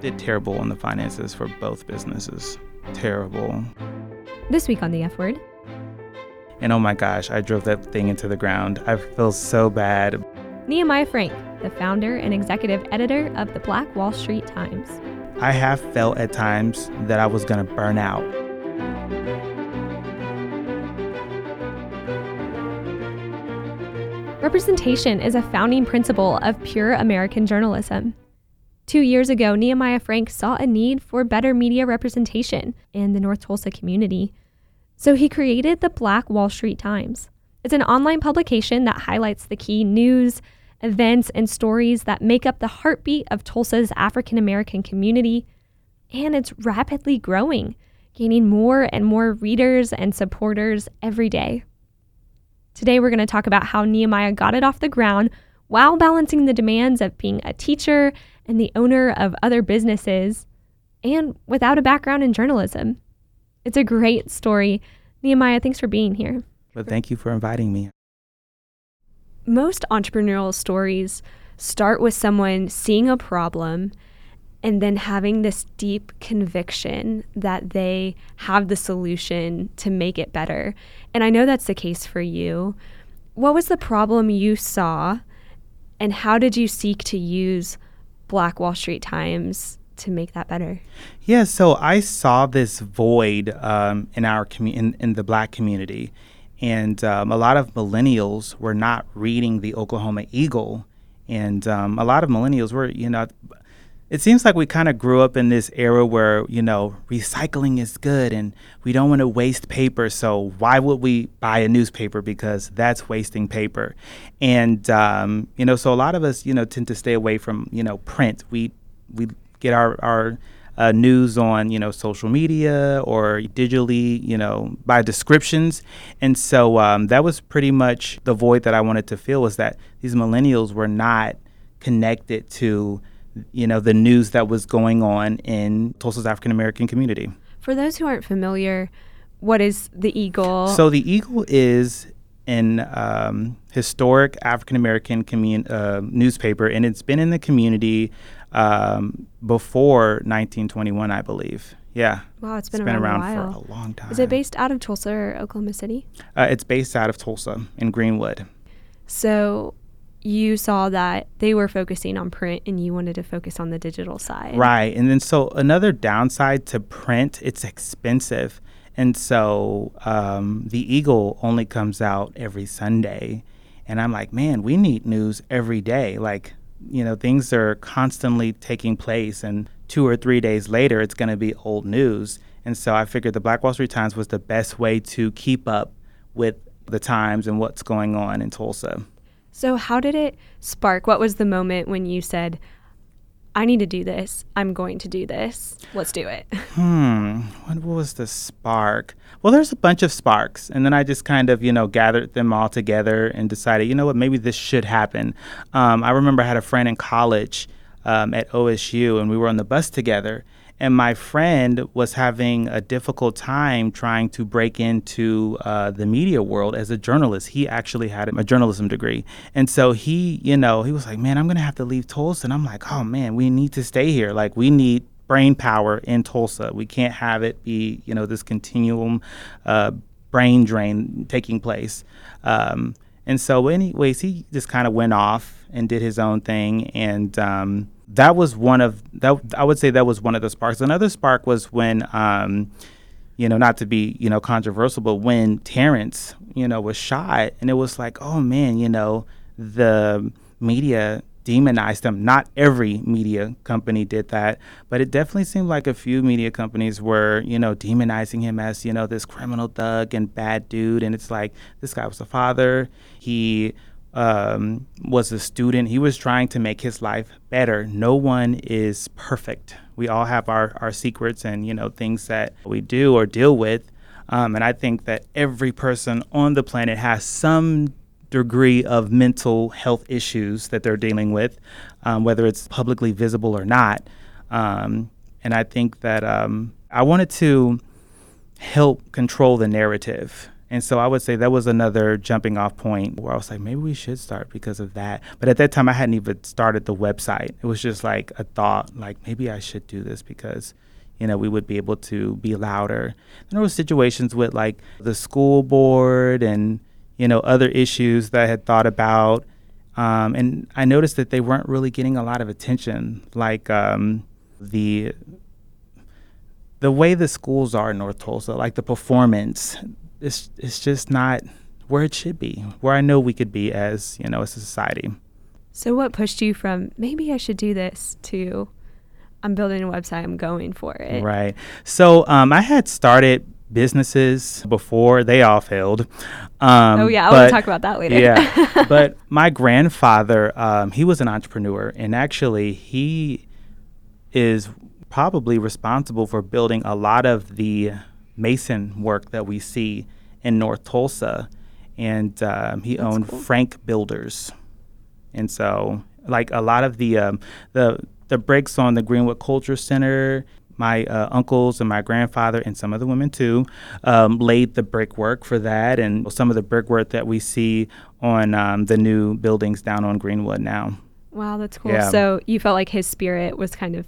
did terrible on the finances for both businesses. Terrible. This week on The F Word. And oh my gosh, I drove that thing into the ground. I feel so bad. Nehemiah Frank, the founder and executive editor of the Black Wall Street Times. I have felt at times that I was going to burn out. Representation is a founding principle of pure American journalism. Two years ago, Nehemiah Frank saw a need for better media representation in the North Tulsa community. So he created the Black Wall Street Times. It's an online publication that highlights the key news, events, and stories that make up the heartbeat of Tulsa's African American community. And it's rapidly growing, gaining more and more readers and supporters every day. Today, we're going to talk about how Nehemiah got it off the ground while balancing the demands of being a teacher and the owner of other businesses, and without a background in journalism. It's a great story. Nehemiah, thanks for being here. But thank you for inviting me. Most entrepreneurial stories start with someone seeing a problem and then having this deep conviction that they have the solution to make it better. And I know that's the case for you. What was the problem you saw, and how did you seek to use Black Wall Street Times to make that better? Yeah, so I saw this void um, in our commu- in, in the black community, and um, a lot of millennials were not reading the Oklahoma Eagle, and um, a lot of millennials were, you know, it seems like we kind of grew up in this era where you know recycling is good and we don't want to waste paper so why would we buy a newspaper? Because that's wasting paper. And um, you know so a lot of us you know tend to stay away from you know print. We we get our our uh, news on you know social media or digitally you know by descriptions. And so um, that was pretty much the void that i wanted to fill was that these millennials were not connected to you know, the news that was going on in Tulsa's African American community. For those who aren't familiar, what is the Eagle? So the Eagle is an um, historic African American commun- uh, newspaper, and it's been in the community um, before 1921, I believe. Yeah. Wow, it's been, it's been around, around for a long time. Is it based out of Tulsa or Oklahoma City? Uh, it's based out of Tulsa in Greenwood. So you saw that they were focusing on print and you wanted to focus on the digital side. Right. And then so another downside to print, it's expensive. And so um, the Eagle only comes out every Sunday. And I'm like, man, we need news every day. Like, you know, things are constantly taking place. And two or three days later, it's going to be old news. And so I figured the Black Wall Street Times was the best way to keep up with the times and what's going on in Tulsa. So, how did it spark? What was the moment when you said, I need to do this. I'm going to do this. Let's do it. Hmm. What was the spark? Well, there's a bunch of sparks. And then I just kind of, you know, gathered them all together and decided, you know what, maybe this should happen. Um, I remember I had a friend in college um, at OSU and we were on the bus together and my friend was having a difficult time trying to break into uh, the media world as a journalist. He actually had a journalism degree, and so he, you know, he was like, "Man, I'm gonna have to leave Tulsa." And I'm like, "Oh man, we need to stay here. Like, we need." brain power in Tulsa. We can't have it be, you know, this continuum uh, brain drain taking place. Um, and so, anyways, he just kind of went off and did his own thing. And um, that was one of that I would say that was one of the sparks. Another spark was when um, you know, not to be, you know, controversial, but when Terence, you know, was shot and it was like, oh man, you know, the media demonized him. Not every media company did that, but it definitely seemed like a few media companies were, you know, demonizing him as, you know, this criminal thug and bad dude. And it's like, this guy was a father. He um, was a student. He was trying to make his life better. No one is perfect. We all have our, our secrets and you know things that we do or deal with. Um, and I think that every person on the planet has some degree of mental health issues that they're dealing with, um, whether it's publicly visible or not. Um, and I think that um, I wanted to help control the narrative And so I would say that was another jumping off point where I was like, maybe we should start because of that. But at that time, I hadn't even started the website. It was just like a thought, like maybe I should do this because, you know, we would be able to be louder. And there were situations with like the school board and, you know, other issues that I had thought about. Um, and I noticed that they weren't really getting a lot of attention, like um, the the way the schools are in North Tulsa, like the performance, it's it's just not where it should be, where I know we could be as you know as a society. So, what pushed you from maybe I should do this to I'm building a website, I'm going for it? Right. So, um, I had started businesses before they all failed. Um, oh yeah, I want to talk about that later. yeah, but my grandfather, um, he was an entrepreneur, and actually, he is probably responsible for building a lot of the mason work that we see in North Tulsa, and um, he That's owned cool. Frank Builders, and so like a lot of the um, the the bricks on the Greenwood Culture Center. My uh, uncles and my grandfather and some of the women too um, laid the brickwork for that, and some of the brickwork that we see on um, the new buildings down on Greenwood now. Wow, that's cool. Yeah. So you felt like his spirit was kind of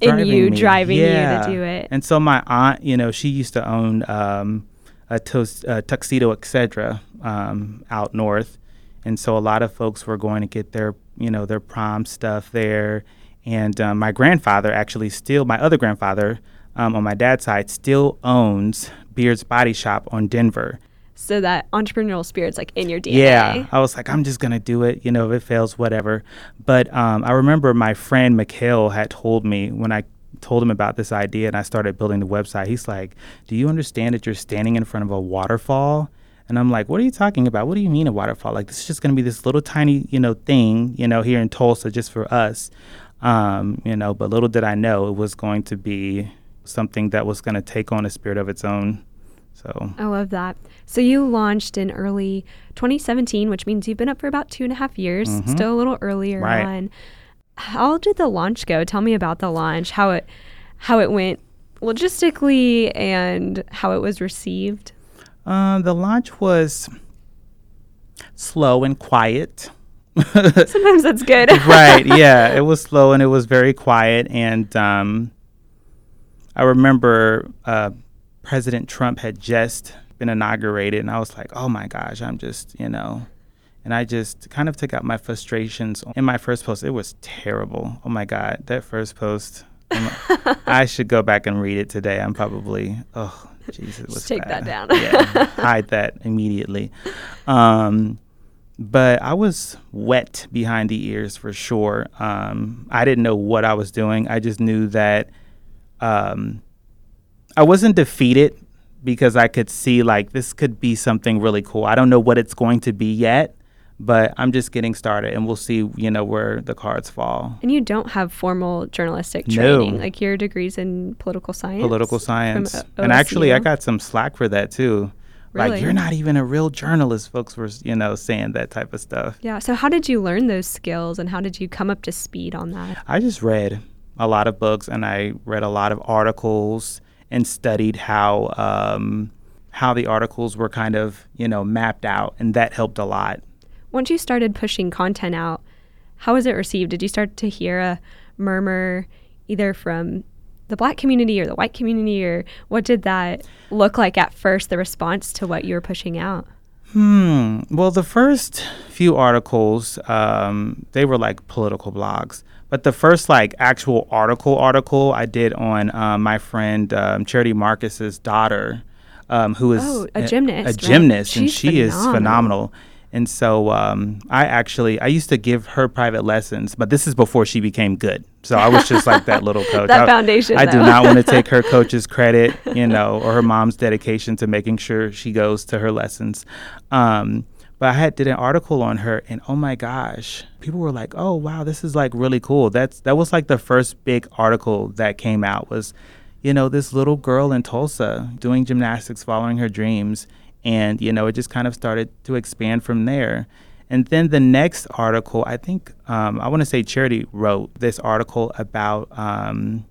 in you, me. driving yeah. you to do it. And so my aunt, you know, she used to own um, a, a tuxedo, etc., um, out north, and so a lot of folks were going to get their, you know, their prom stuff there. And um, my grandfather actually still, my other grandfather um, on my dad's side, still owns Beard's Body Shop on Denver so that entrepreneurial spirit's like in your DNA. Yeah, I was like, I'm just gonna do it. You know, if it fails, whatever. But um, I remember my friend Mikhail had told me when I told him about this idea and I started building the website. He's like, "Do you understand that you're standing in front of a waterfall?" And I'm like, "What are you talking about? What do you mean a waterfall? Like this is just gonna be this little tiny, you know, thing, you know, here in Tulsa just for us." Um, you know, but little did I know it was going to be something that was going to take on a spirit of its own. So I love that. So you launched in early 2017, which means you've been up for about two and a half years, mm-hmm. still a little earlier right. on. How did the launch go? Tell me about the launch, how it how it went logistically and how it was received. Uh, the launch was slow and quiet. Sometimes that's good. right. Yeah. It was slow and it was very quiet. And um, I remember uh, President Trump had just been inaugurated, and I was like, oh my gosh, I'm just, you know. And I just kind of took out my frustrations in my first post. It was terrible. Oh my God, that first post. I should go back and read it today. I'm probably, oh, Jesus, was Take bad. that down. yeah, hide that immediately. Um, but I was wet behind the ears for sure. Um, I didn't know what I was doing. I just knew that um, I wasn't defeated because I could see like this could be something really cool. I don't know what it's going to be yet, but I'm just getting started and we'll see, you know, where the cards fall. And you don't have formal journalistic training. No. Like your degrees in political science. Political uh, science. And actually I got some slack for that too. Really? Like you're not even a real journalist, folks were, you know, saying that type of stuff. Yeah. So how did you learn those skills and how did you come up to speed on that? I just read a lot of books and I read a lot of articles and studied how um, how the articles were kind of you know mapped out, and that helped a lot. Once you started pushing content out, how was it received? Did you start to hear a murmur either from the black community or the white community, or what did that look like at first? The response to what you were pushing out. Hmm. Well, the first few articles, um, they were like political blogs. But the first like actual article article I did on um, my friend um, Charity Marcus's daughter, um, who is oh, a gymnast, a, a gymnast, right? and she phenomenal. is phenomenal. And so um, I actually I used to give her private lessons, but this is before she became good. So I was just like that little coach. that I, foundation. I do not want to take her coach's credit, you know, or her mom's dedication to making sure she goes to her lessons. Um, but I had did an article on her, and oh my gosh, people were like, "Oh wow, this is like really cool." That's that was like the first big article that came out was, you know, this little girl in Tulsa doing gymnastics, following her dreams, and you know, it just kind of started to expand from there. And then the next article, I think um, I want to say Charity wrote this article about um,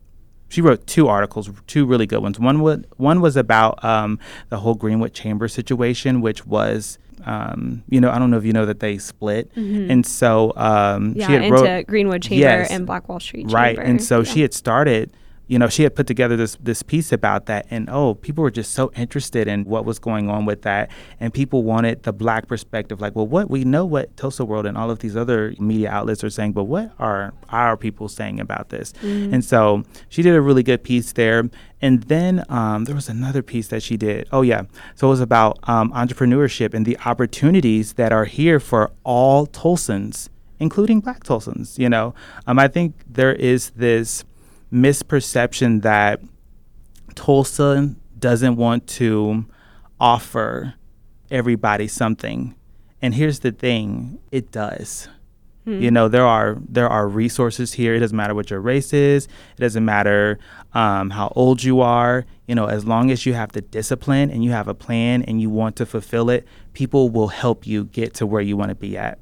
she wrote two articles, two really good ones. One was one was about um, the whole Greenwood Chamber situation, which was. Um, you know, I don't know if you know that they split, Mhm. and so um, yeah, she had into wrote Greenwood Chamber Yes. and Black Wall Street right and so Yeah. she had started you know she had put together this this piece about that and oh people were just so interested in what was going on with that and people wanted the black perspective like well what we know what Tulsa World and all of these other media outlets are saying but what are our people saying about this Mhm. and so she did a really good piece there and then um, there was another piece that she did oh yeah so it was about um, entrepreneurship and the opportunities that are here for all Tulsans including black Tulsans. You know, um, I think there is this misperception that Tulsa doesn't want to offer everybody something. And here's the thing, it does. Hmm. You know, there are there are resources here. It doesn't matter what your race is. It doesn't matter um, how old you are. You know, as long as you have the discipline and you have a plan and you want to fulfill it, people will help you get to where you want to be at.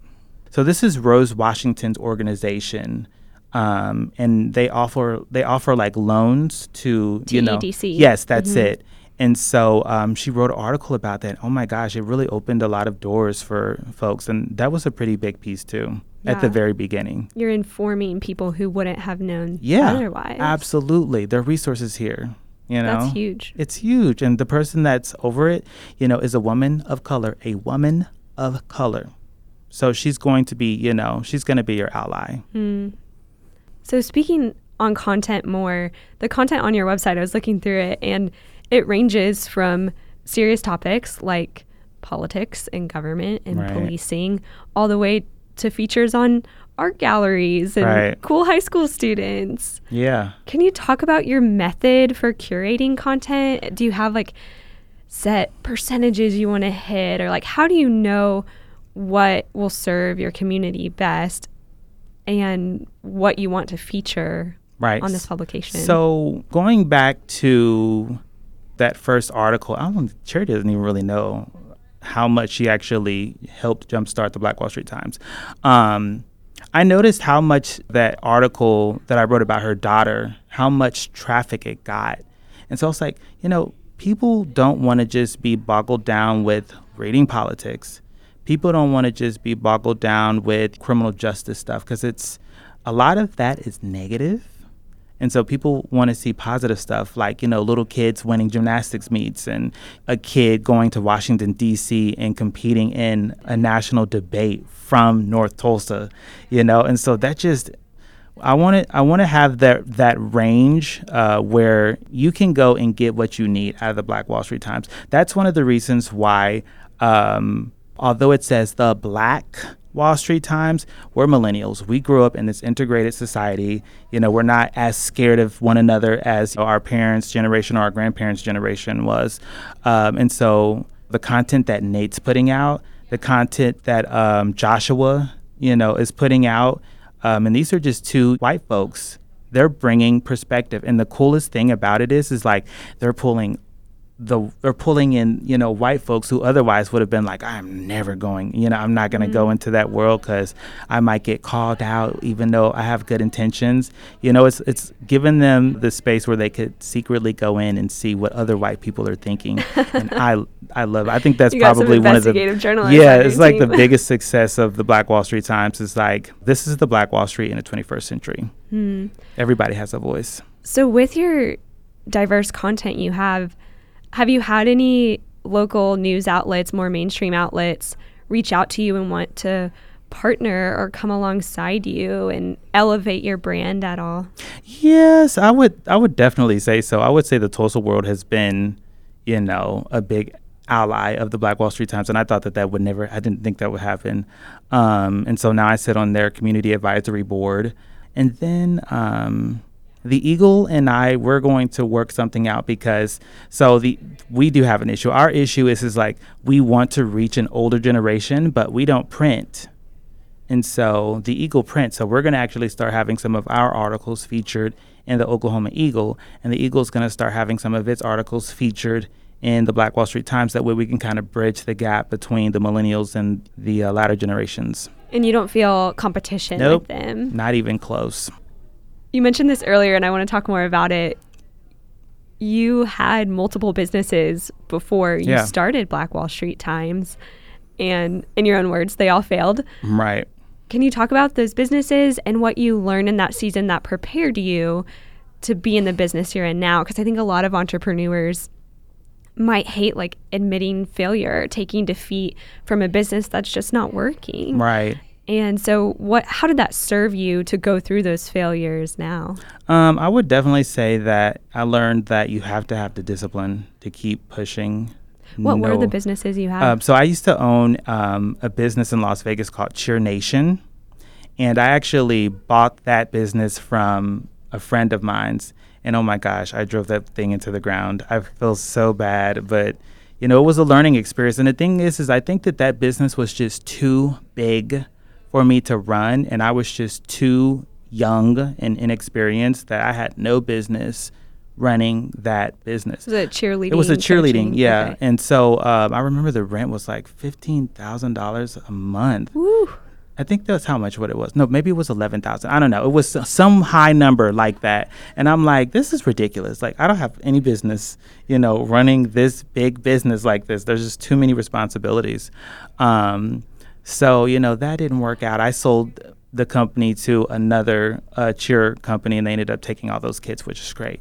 So this is Rose Washington's organization, um, and they offer they offer like loans to you know yes that's Mhm. it. And so um, she wrote an article about that. Oh my gosh, it really opened a lot of doors for folks, and that was a pretty big piece too at the very beginning. You're informing people who wouldn't have known Yeah, otherwise. Absolutely, there are resources here. You know, That's huge. It's huge, and the person that's over it, you know, is a woman of color, a woman of color. So she's going to be, you know, she's going to be your ally. Hmm. So speaking on content more, the content on your website, I was looking through it and it ranges from serious topics like politics and government and Right. policing all the way to features on art galleries and Right. cool high school students. Yeah. Can you talk about your method for curating content? Do you have like set percentages you want to hit or like how do you know what will serve your community best and what you want to feature Right. on this publication? So going back to that first article, I don't. Cherry doesn't even really know how much she actually helped jumpstart the Black Wall Street Times. Um, I noticed how much that article that I wrote about her daughter, how much traffic it got, and so I was like, you know, people don't want to just be boggled down with reading politics. People don't want to just be boggled down with criminal justice stuff because it's a lot of that is negative. And so people want to see positive stuff like, you know, little kids winning gymnastics meets and a kid going to Washington, D.C. and competing in a national debate from North Tulsa, you know? And so that just, I want to I want to have that that range uh, where you can go and get what you need out of the Black Wall Street Times. That's one of the reasons why, um, although it says the Black Wall Street Times, we're millennials. We grew up in this integrated society. You know, we're not as scared of one another as our parents' generation or our grandparents' generation was, um, and so the content that Nate's putting out, the content that um, Joshua, you know, is putting out. Um, and these are just two white folks. They're bringing perspective, and the coolest thing about it is, is like they're pulling the they're pulling in you know white folks who otherwise would have been like I'm never going you know I'm not going to go into that world because I might get called out even though I have good intentions. You know it's it's giving them the space where they could secretly go in and see what other white people are thinking. And I I love it. I think that's probably one of the yeah it's like the biggest success of the Black Wall Street Times is like this is the Black Wall Street in the 21st century. Hmm. everybody has a voice. So with your diverse content you have, have you had any local news outlets, more mainstream outlets, reach out to you and want to partner or come alongside you and elevate your brand at all? Yes, I would. I would definitely say so. I would say the Tulsa World has been, you know, a big ally of the Black Wall Street Times, and I thought that that would never. I didn't think that would happen. Um, and so now I sit on their community advisory board, and then. Um, the Eagle and I we're going to work something out because so the we do have an issue. Our issue is is like we want to reach an older generation, but we don't print. And so the Eagle prints. So we're going to actually start having some of our articles featured in the Oklahoma Eagle, and the Eagle is going to start having some of its articles featured in the Black Wall Street Times. That way we can kind of bridge the gap between the millennials and the uh, latter generations. And you don't feel competition Nope. with them. Not even close. You mentioned this earlier, and I want to talk more about it. You had multiple businesses before you Yeah. started Black Wall Street Times, and in your own words, they all failed. Right. Can you talk about those businesses and what you learned in that season that prepared you to be in the business you're in now? Because I think a lot of entrepreneurs might hate like admitting failure, taking defeat from a business that's just not working. Right. And so what how did that serve you to go through those failures now? Um, I would definitely say that I learned that you have to have the discipline to keep pushing. What were the businesses you had? Um, so I used to own um, a business in Las Vegas called Cheer Nation, and I actually bought that business from a friend of mine's. And oh my gosh, I drove that thing into the ground. I feel so bad, but you know, it was a learning experience. And the thing is, is I think that that business was just too big for me to run, and I was just too young and inexperienced that I had no business running that business. was it cheerleading? It was a cheerleading, coaching? yeah. Okay. And so um, I remember the rent was like fifteen thousand dollars a month. Woo. I think that's how much what it was. No, maybe it was eleven thousand. I don't know. It was some high number like that. And I'm like, this is ridiculous. Like I don't have any business, you know, running this big business like this. There's just too many responsibilities. Um, so you know that didn't work out. I sold the company to another uh, cheer company, and they ended up taking all those kids, which is great.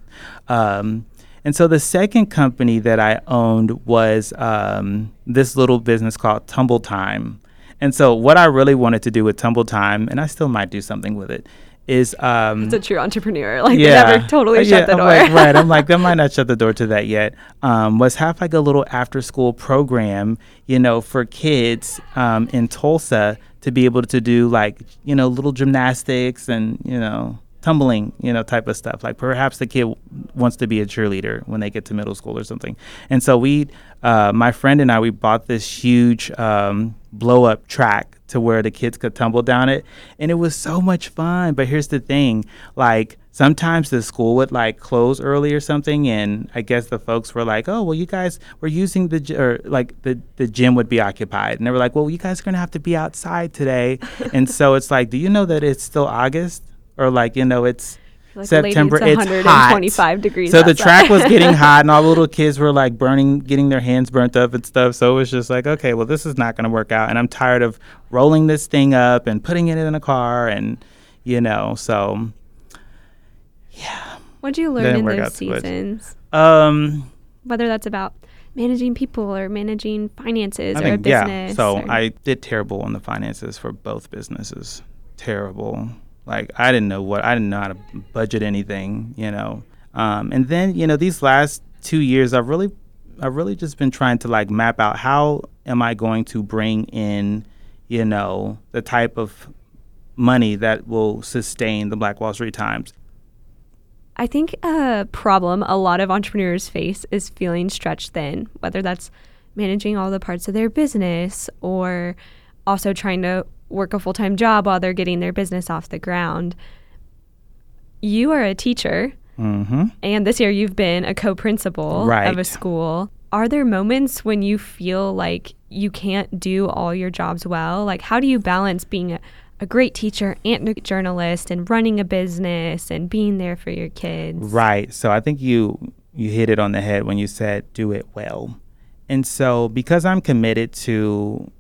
Um, and so the second company that I owned was um, this little business called Tumble Time. And so what I really wanted to do with Tumble Time, and I still might do something with it, is um, It's a true entrepreneur. Like they never totally Uh, shut the I'm door. like, right. I'm like, they might not shut the door to that yet. Um, was have like a little after school program, you know, for kids um, in Tulsa to be able to do like, you know, little gymnastics and, you know, tumbling, you know, type of stuff. Like perhaps the kid wants to be a cheerleader when they get to middle school or something. And so we, uh, my friend and I, we bought this huge um, blow up track to where the kids could tumble down it. And it was so much fun. But here's the thing like, sometimes the school would like close early or something and i guess the folks were like oh well you guys were using the or like the, the gym would be occupied and they were like well you guys are going to have to be outside today and so it's like do you know that it's still august or like you know it's Like, september lady, it's it's 125 hot. degrees so the track was getting hot and all the little kids were like burning getting their hands burnt up and stuff so it was just like okay well this is not going to work out and i'm tired of rolling this thing up and putting it in a car and you know so yeah. What'd you learn in those out too much. seasons? um Whether that's about managing people or managing finances I or think, business. yeah. So or- I did terrible on the finances for both businesses. Terrible. Like I didn't know what I didn't know how to budget anything, you know. Um, and then you know these last two years, I've really, I've really just been trying to like map out how am I going to bring in, you know, the type of money that will sustain the Black Wall Street Times. I think a problem a lot of entrepreneurs face is feeling stretched thin, whether that's managing all the parts of their business or also trying to work a full time job while they're getting their business off the ground. You are a teacher, Mm-hmm. and this year you've been a co principal of a school. Are there moments when you feel like you can't do all your jobs well? Like, how do you balance being a, a great teacher and a journalist and running a business and being there for your kids? Right. So I think you you hit it on the head when you said do it well. And so because I'm committed to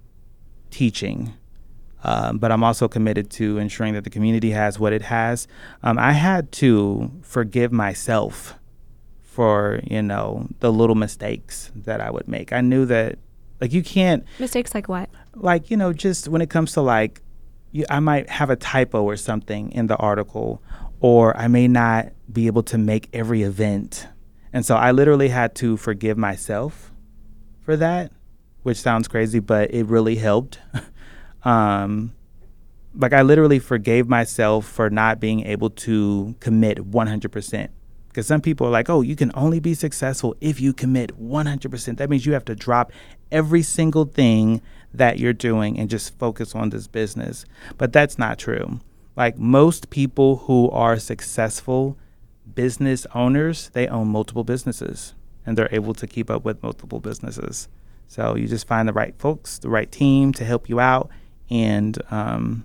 teaching, um, but I'm also committed to ensuring that the community has what it has, um, I had to forgive myself for you know the little mistakes that I would make. I knew that like you can't Mistakes like what? like you know just when it comes to like you, i might have a typo or something in the article or i may not be able to make every event and so i literally had to forgive myself for that which sounds crazy but it really helped um like i literally forgave myself for not being able to commit 100% because some people are like, oh, you can only be successful if you commit 100%. That means you have to drop every single thing that you're doing and just focus on this business. But that's not true. Like most people who are successful business owners, they own multiple businesses and they're able to keep up with multiple businesses. So you just find the right folks, the right team to help you out, and um,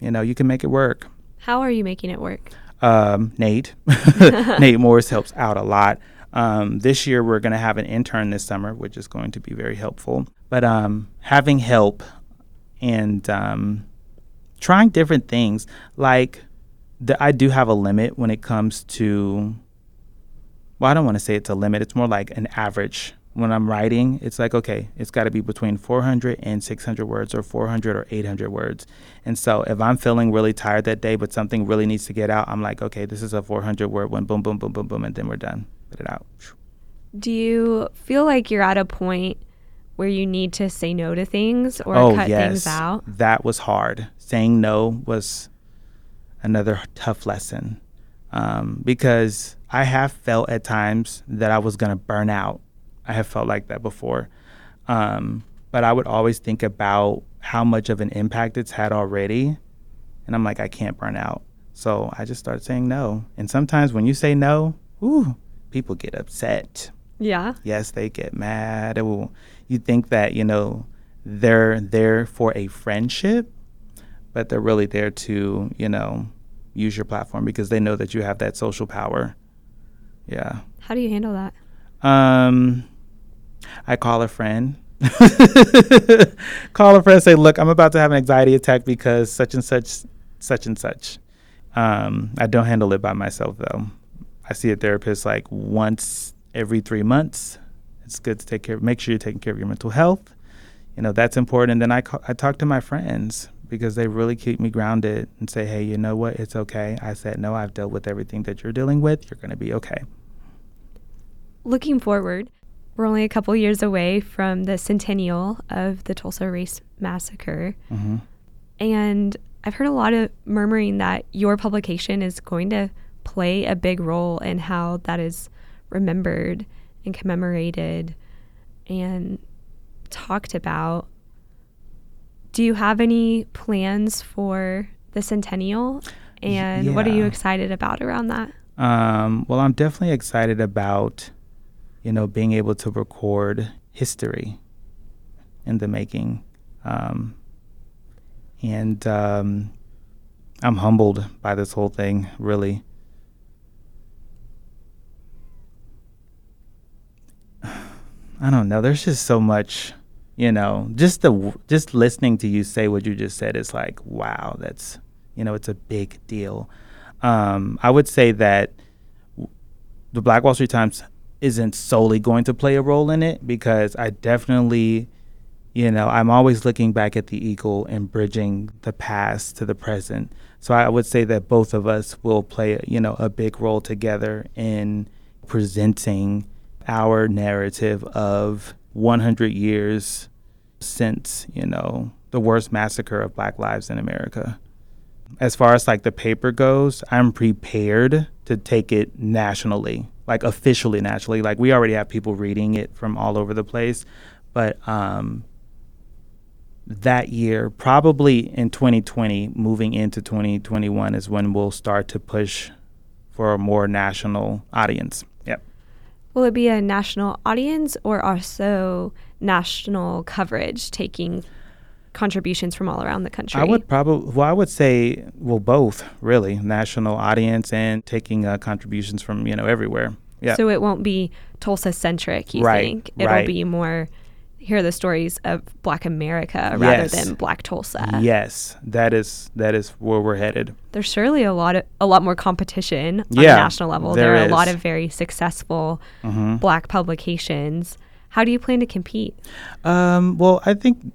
you know you can make it work. How are you making it work? Um, Nate, Nate Morris helps out a lot. Um, this year we're going to have an intern this summer, which is going to be very helpful. But um, having help and um, trying different things, like the, I do have a limit when it comes to. Well, I don't want to say it's a limit. It's more like an average when I'm writing, it's like, okay, it's got to be between 400 and 600 words or 400 or 800 words. And so if I'm feeling really tired that day, but something really needs to get out, I'm like, okay, this is a 400 word one, boom, boom, boom, boom, boom, and then we're done. Put it out. Do you feel like you're at a point where you need to say no to things or oh, cut yes. things out? That was hard. Saying no was another tough lesson um, because I have felt at times that I was going to burn out I have felt like that before. Um, but I would always think about how much of an impact it's had already. And I'm like, I can't burn out. So I just start saying no. And sometimes when you say no, ooh, people get upset. Yeah. Yes, they get mad. Will, you think that, you know, they're there for a friendship, but they're really there to, you know, use your platform because they know that you have that social power. Yeah. How do you handle that? Um, I call a friend. call a friend say, look, I'm about to have an anxiety attack because such and such, such and such. Um, I don't handle it by myself though. I see a therapist like once every three months. It's good to take care. Make sure you're taking care of your mental health. You know that's important. And then I I talk to my friends because they really keep me grounded and say, hey, you know what? It's okay. I said no. I've dealt with everything that you're dealing with. You're going to be okay. Looking forward, we're only a couple years away from the centennial of the Tulsa Race Massacre. Mm-hmm. And I've heard a lot of murmuring that your publication is going to play a big role in how that is remembered and commemorated and talked about. Do you have any plans for the centennial? And yeah. what are you excited about around that? Um, well, I'm definitely excited about you know, being able to record history in the making. Um, and um, I'm humbled by this whole thing, really. I don't know. There's just so much, you know. Just the just listening to you say what you just said is like, wow. That's you know, it's a big deal. Um, I would say that the Black Wall Street Times isn't solely going to play a role in it because I definitely, you know, I'm always looking back at the eagle and bridging the past to the present. So I would say that both of us will play, you know, a big role together in presenting our narrative of 100 years since, you know, the worst massacre of black lives in America. As far as like the paper goes, I'm prepared to take it nationally like officially naturally. Like we already have people reading it from all over the place, but um, that year, probably in 2020, moving into 2021, is when we'll start to push for a more national audience. Yep. Will it be a national audience or also national coverage taking contributions from all around the country? I would probably, well, I would say, well, both really, national audience and taking uh, contributions from you know everywhere. Yeah. So it won't be Tulsa centric. You right, think it'll right. be more hear the stories of Black America rather yes. than Black Tulsa. Yes, that is that is where we're headed. There's surely a lot of a lot more competition on yeah, a national level. There, there are is. a lot of very successful mm-hmm. Black publications. How do you plan to compete? Um, well, I think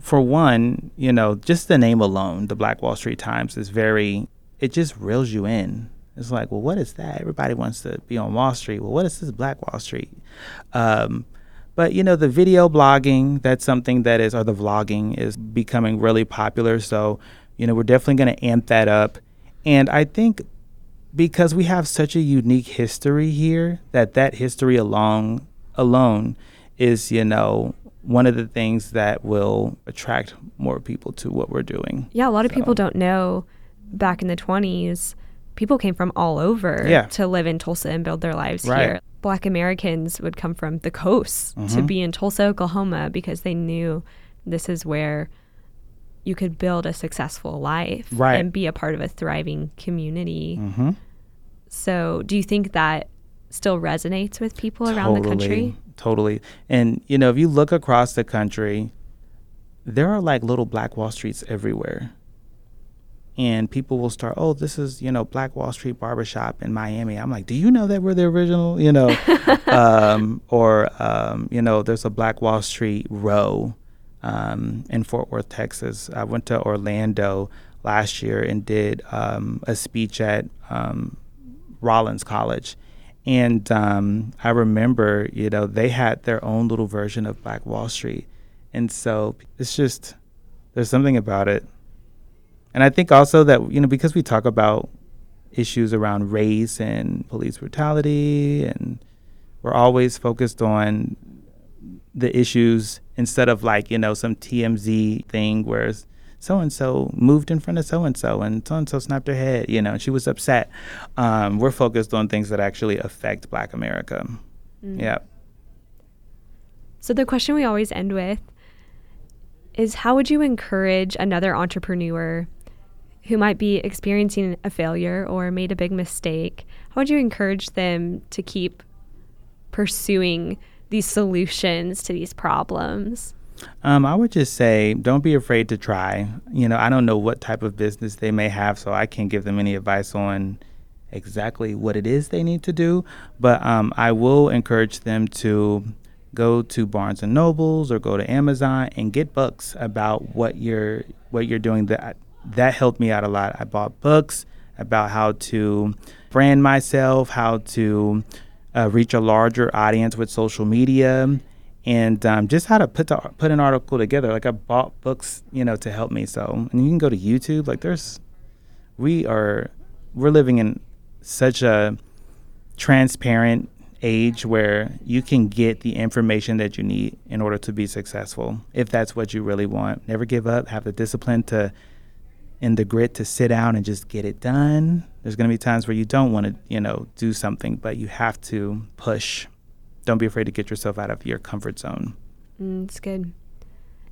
for one, you know, just the name alone, the Black Wall Street Times is very. It just reels you in. It's like, well, what is that? Everybody wants to be on Wall Street. Well, what is this Black Wall Street? Um, but you know, the video blogging, that's something that is, or the vlogging is becoming really popular. So, you know, we're definitely going to amp that up. And I think because we have such a unique history here, that that history along alone is, you know, one of the things that will attract more people to what we're doing. Yeah, a lot of people don't know back in the 20s people came from all over yeah. to live in Tulsa and build their lives right. here. Black Americans would come from the coast mm-hmm. to be in Tulsa, Oklahoma because they knew this is where you could build a successful life Right. and be a part of a thriving community. hmm So, do you think that still resonates with people around the country? Totally. And, you know, if you look across the country, there are like little Black Wall Streets everywhere. And people will start, oh, this is, you know, Black Wall Street Barbershop in Miami. I'm like, do you know that we're the original, you know? um, or, um, you know, there's a Black Wall Street row um, in Fort Worth, Texas. I went to Orlando last year and did um, a speech at um, Rollins College. And um, I remember, you know, they had their own little version of Black Wall Street. And so it's just, there's something about it. And I think also that, you know, because we talk about issues around race and police brutality, and we're always focused on the issues instead of like, you know, some TMZ thing where so and so moved in front of so and so and so and so snapped her head, you know, and she was upset. Um, we're focused on things that actually affect Black America. Mm. Yeah. So, the question we always end with is how would you encourage another entrepreneur who might be experiencing a failure or made a big mistake? How would you encourage them to keep pursuing these solutions to these problems? Um, I would just say, don't be afraid to try. You know, I don't know what type of business they may have, so I can't give them any advice on exactly what it is they need to do. But um, I will encourage them to go to Barnes and Nobles or go to Amazon and get books about what you're what you're doing. That that helped me out a lot. I bought books about how to brand myself, how to uh, reach a larger audience with social media and um, just how to put put an article together. Like I bought books, you know, to help me. So, and you can go to YouTube. Like there's, we are, we're living in such a transparent age where you can get the information that you need in order to be successful. If that's what you really want, never give up. Have the discipline to, and the grit to sit down and just get it done. There's going to be times where you don't want to, you know, do something, but you have to push don't be afraid to get yourself out of your comfort zone. Mm, it's good.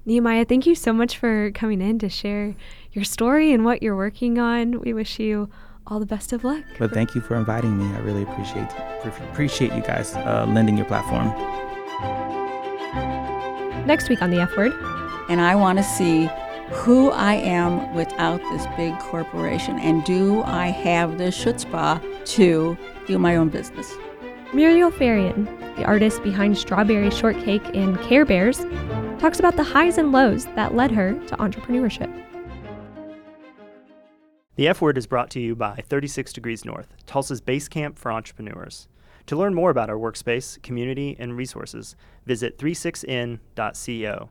Nehemiah, thank you so much for coming in to share your story and what you're working on. We wish you all the best of luck. But thank you for inviting me. I really appreciate appreciate you guys uh, lending your platform. Next week on the F Word. And I want to see who I am without this big corporation, and do I have the chutzpah to do my own business? Muriel Fahrion, the artist behind Strawberry Shortcake and Care Bears, talks about the highs and lows that led her to entrepreneurship. The F Word is brought to you by 36 Degrees North, Tulsa's base camp for entrepreneurs. To learn more about our workspace, community, and resources, visit 36in.co.